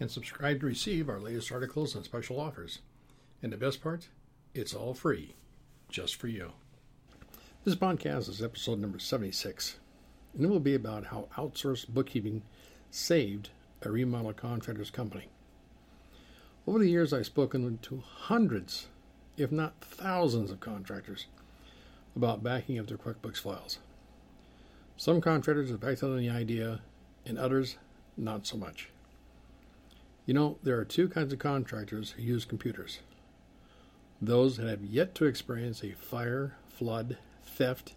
and subscribe to receive our latest articles and special offers. And the best part, it's all free, just for you. This podcast is episode number 76, and it will be about how outsourced bookkeeping saved a remodel contractor's company. Over the years, I've spoken to hundreds, if not thousands, of contractors about backing up their QuickBooks files. Some contractors have backed on the idea, and others not so much. You know, there are two kinds of contractors who use computers those that have yet to experience a fire, flood, theft,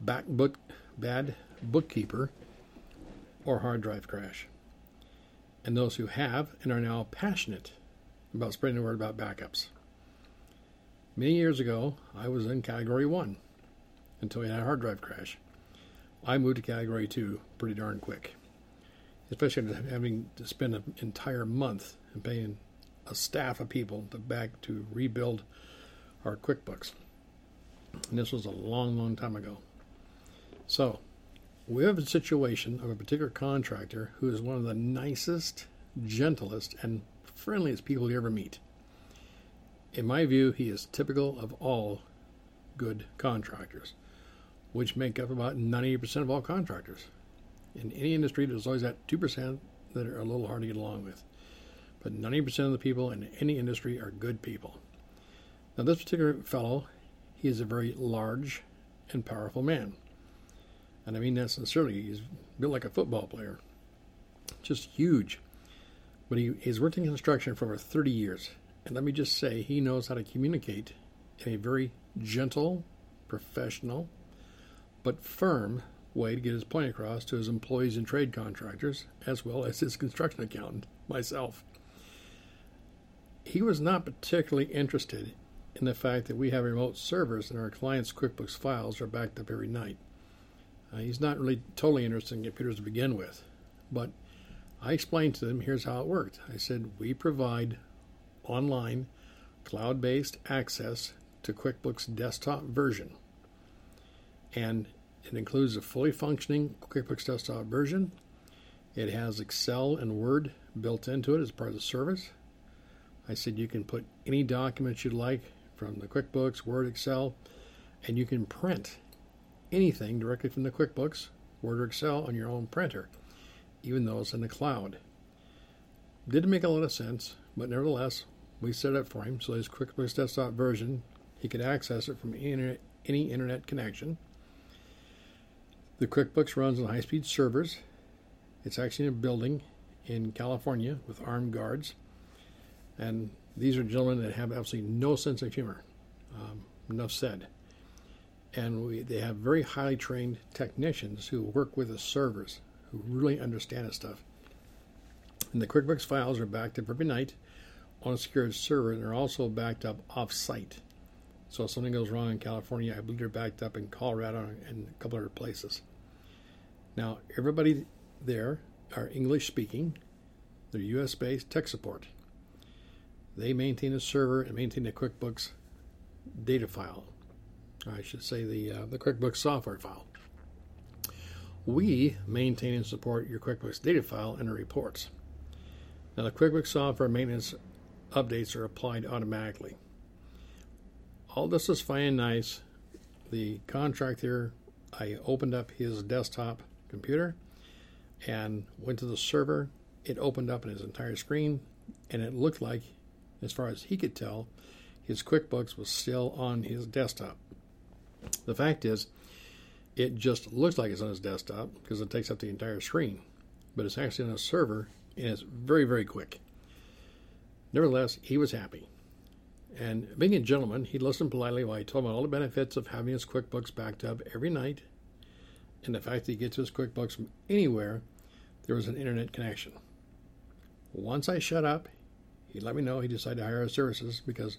back book, bad bookkeeper, or hard drive crash, and those who have and are now passionate about spreading the word about backups. Many years ago, I was in category one until we had a hard drive crash. I moved to category two pretty darn quick especially having to spend an entire month and paying a staff of people to back to rebuild our QuickBooks. And this was a long, long time ago. So, we have a situation of a particular contractor who is one of the nicest, gentlest, and friendliest people you ever meet. In my view, he is typical of all good contractors, which make up about 90% of all contractors in any industry, there's always that 2% that are a little hard to get along with. But 90% of the people in any industry are good people. Now, this particular fellow, he is a very large and powerful man. And I mean that sincerely. He's built like a football player, just huge. But he, he's worked in construction for over 30 years. And let me just say, he knows how to communicate in a very gentle, professional, but firm way to get his point across to his employees and trade contractors, as well as his construction accountant, myself. He was not particularly interested in the fact that we have remote servers and our clients' QuickBooks files are backed up every night. Uh, he's not really totally interested in computers to begin with, but I explained to him here's how it worked. I said, We provide online, cloud based access to QuickBooks desktop version. And it includes a fully functioning QuickBooks Desktop version. It has Excel and Word built into it as part of the service. I said you can put any documents you'd like from the QuickBooks, Word, Excel, and you can print anything directly from the QuickBooks, Word, or Excel on your own printer, even though it's in the cloud. Didn't make a lot of sense, but nevertheless, we set it up for him so his QuickBooks Desktop version, he could access it from any internet connection. The QuickBooks runs on high speed servers. It's actually in a building in California with armed guards. And these are gentlemen that have absolutely no sense of humor. Um, enough said. And we, they have very highly trained technicians who work with the servers, who really understand this stuff. And the QuickBooks files are backed up every night on a secured server, and they're also backed up off site. So if something goes wrong in California, I believe they're backed up in Colorado and a couple other places. Now, everybody there are English speaking, they're US based tech support. They maintain a server and maintain the QuickBooks data file. I should say the, uh, the QuickBooks software file. We maintain and support your QuickBooks data file and the reports. Now, the QuickBooks software maintenance updates are applied automatically. All this is fine and nice. The contractor, I opened up his desktop computer and went to the server. It opened up in his entire screen, and it looked like, as far as he could tell, his QuickBooks was still on his desktop. The fact is, it just looks like it's on his desktop because it takes up the entire screen, but it's actually on a server and it's very, very quick. Nevertheless, he was happy. And being a gentleman, he listened politely while I told him all the benefits of having his QuickBooks backed up every night and the fact that he gets his QuickBooks from anywhere, there was an internet connection. Once I shut up, he let me know he decided to hire our services because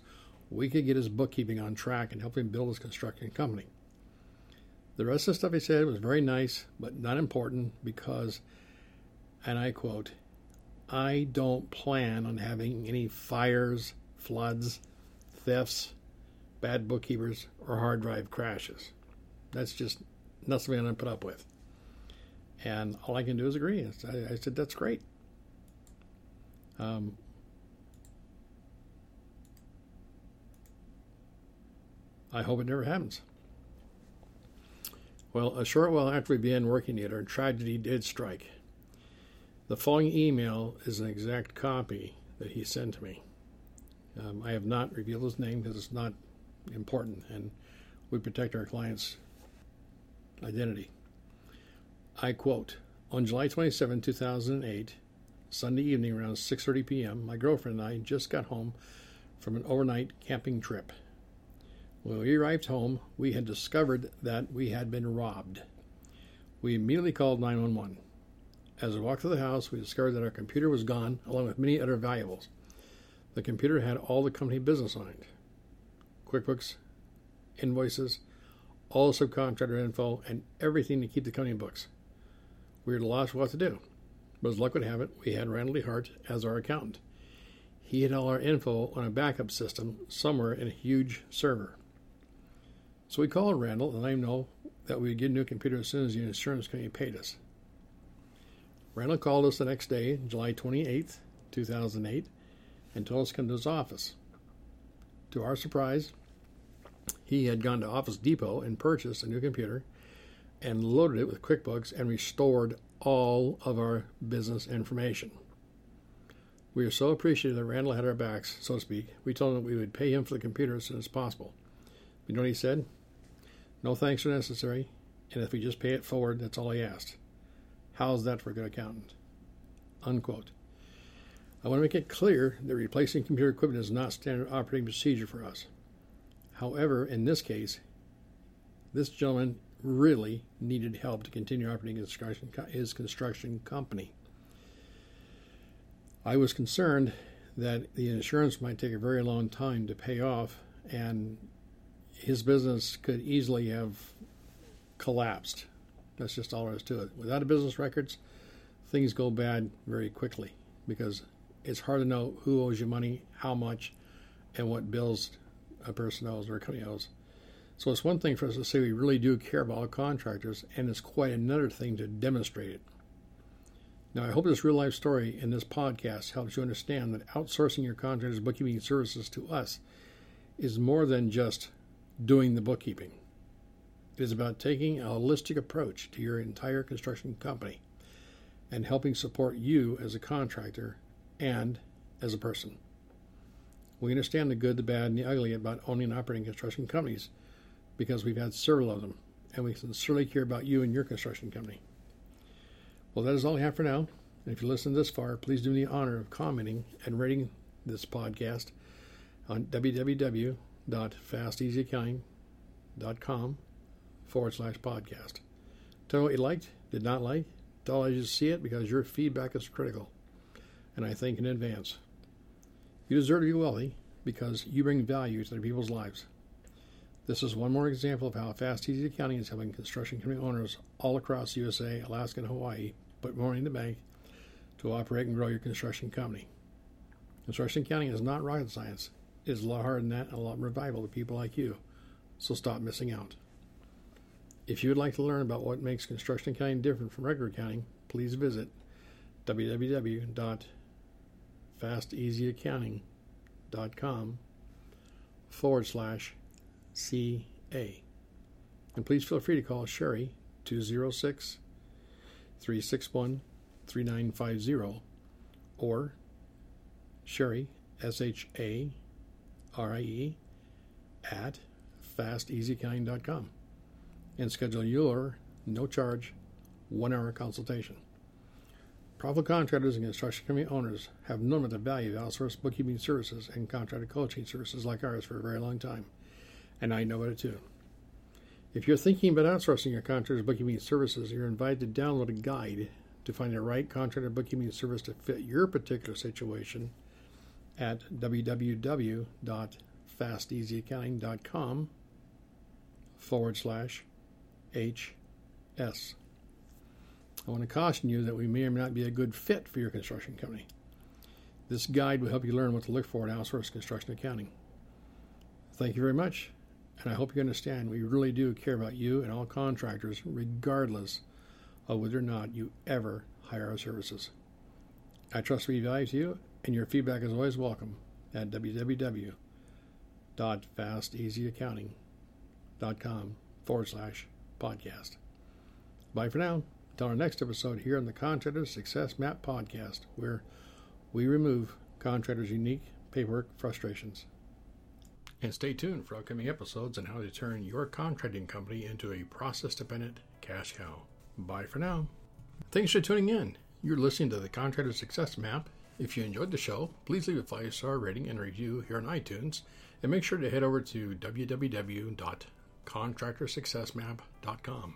we could get his bookkeeping on track and help him build his construction company. The rest of the stuff he said was very nice, but not important because, and I quote, I don't plan on having any fires, floods, thefts, bad bookkeepers, or hard drive crashes. That's just not something I'm going to put up with. And all I can do is agree. I, I said, that's great. Um, I hope it never happens. Well, a short while after we began working together, tragedy did strike. The following email is an exact copy that he sent to me. Um, I have not revealed his name because it's not important, and we protect our clients' identity. I quote, on July 27, 2008, Sunday evening around 6:30 p.m., my girlfriend and I just got home from an overnight camping trip. When we arrived home, we had discovered that we had been robbed. We immediately called 911. As we walked through the house, we discovered that our computer was gone, along with many other valuables. The computer had all the company business on it QuickBooks, invoices, all subcontractor info, and everything to keep the company books. We were loss what to do. But as luck would have it, we had Randal Hart as our accountant. He had all our info on a backup system somewhere in a huge server. So we called Randal and let him know that we would get a new computer as soon as the insurance company paid us. Randal called us the next day, July 28th, 2008, and told us to come to his office. To our surprise, he had gone to Office Depot and purchased a new computer and loaded it with QuickBooks and restored all of our business information. We are so appreciative that Randal had our backs, so to speak. We told him that we would pay him for the computer as soon as possible. You know what he said? No thanks are necessary, and if we just pay it forward, that's all he asked. How's that for a good accountant? Unquote. I want to make it clear that replacing computer equipment is not standard operating procedure for us. However, in this case, this gentleman really needed help to continue operating his construction, company. I was concerned that the insurance might take a very long time to pay off, and his business could easily have collapsed. That's just all there is to it. Without a business records, things go bad very quickly because it's hard to know who owes you money, how much, and what bills a person owes or a company owes. So it's one thing for us to say we really do care about all contractors, and it's quite another thing to demonstrate it. Now, I hope this real life story in this podcast helps you understand that outsourcing your contractor's bookkeeping services to us is more than just doing the bookkeeping. It is about taking a holistic approach to your entire construction company and helping support you as a contractor and as a person. We understand the good, the bad, and the ugly about owning and operating construction companies because we've had several of them, and we sincerely care about you and your construction company. Well, that is all I have for now. And if you listened this far, please do me the honor of commenting and rating this podcast on www www.fasteasyaccounting.com forward slash podcast. Tell me what you liked, did not like. Tell us you see it because your feedback is critical. And I thank in advance. You deserve to be wealthy because you bring value to other people's lives. This is one more example of how Fast Easy Accounting is helping construction company owners all across USA, Alaska, and Hawaii put more in the bank to operate and grow your construction company. Construction accounting is not rocket science It is a lot harder than that and a lot more valuable to people like you. So stop missing out. If you would like to learn about what makes construction accounting different from regular accounting, please visit www.fasteasyaccounting.com forward slash CA. And please feel free to call Sharie 206 361 3950 or Sharie, S H A R-I-E, at fasteasyaccounting.com and schedule your no charge one hour consultation. Profitable contractors and construction company owners have known the value of outsourced bookkeeping services and contractor coaching services like ours for a very long time, and I know it too. If you're thinking about outsourcing your contractor's bookkeeping services, you're invited to download a guide to find the right contractor bookkeeping service to fit your particular situation at www.fasteasyaccounting.com forward slash HS. I want to caution you that we may or may not be a good fit for your construction company. This guide will help you learn what to look for in outsourced construction accounting. Thank you very much, and I hope you understand we really do care about you and all contractors, regardless of whether or not you ever hire our services. I trust we value you, and your feedback is always welcome at www.fasteasyaccounting.com forward slash podcast. Bye for now. Until our next episode here on the Contractor Success Map podcast, where we remove contractors' unique paperwork frustrations. And stay tuned for upcoming episodes on how to turn your contracting company into a process dependent cash cow. Bye for now. Thanks for tuning in. You're listening to the Contractor Success Map. If you enjoyed the show, please leave a five star rating and review here on iTunes, and make sure to head over to www.contractorsuccessmap.com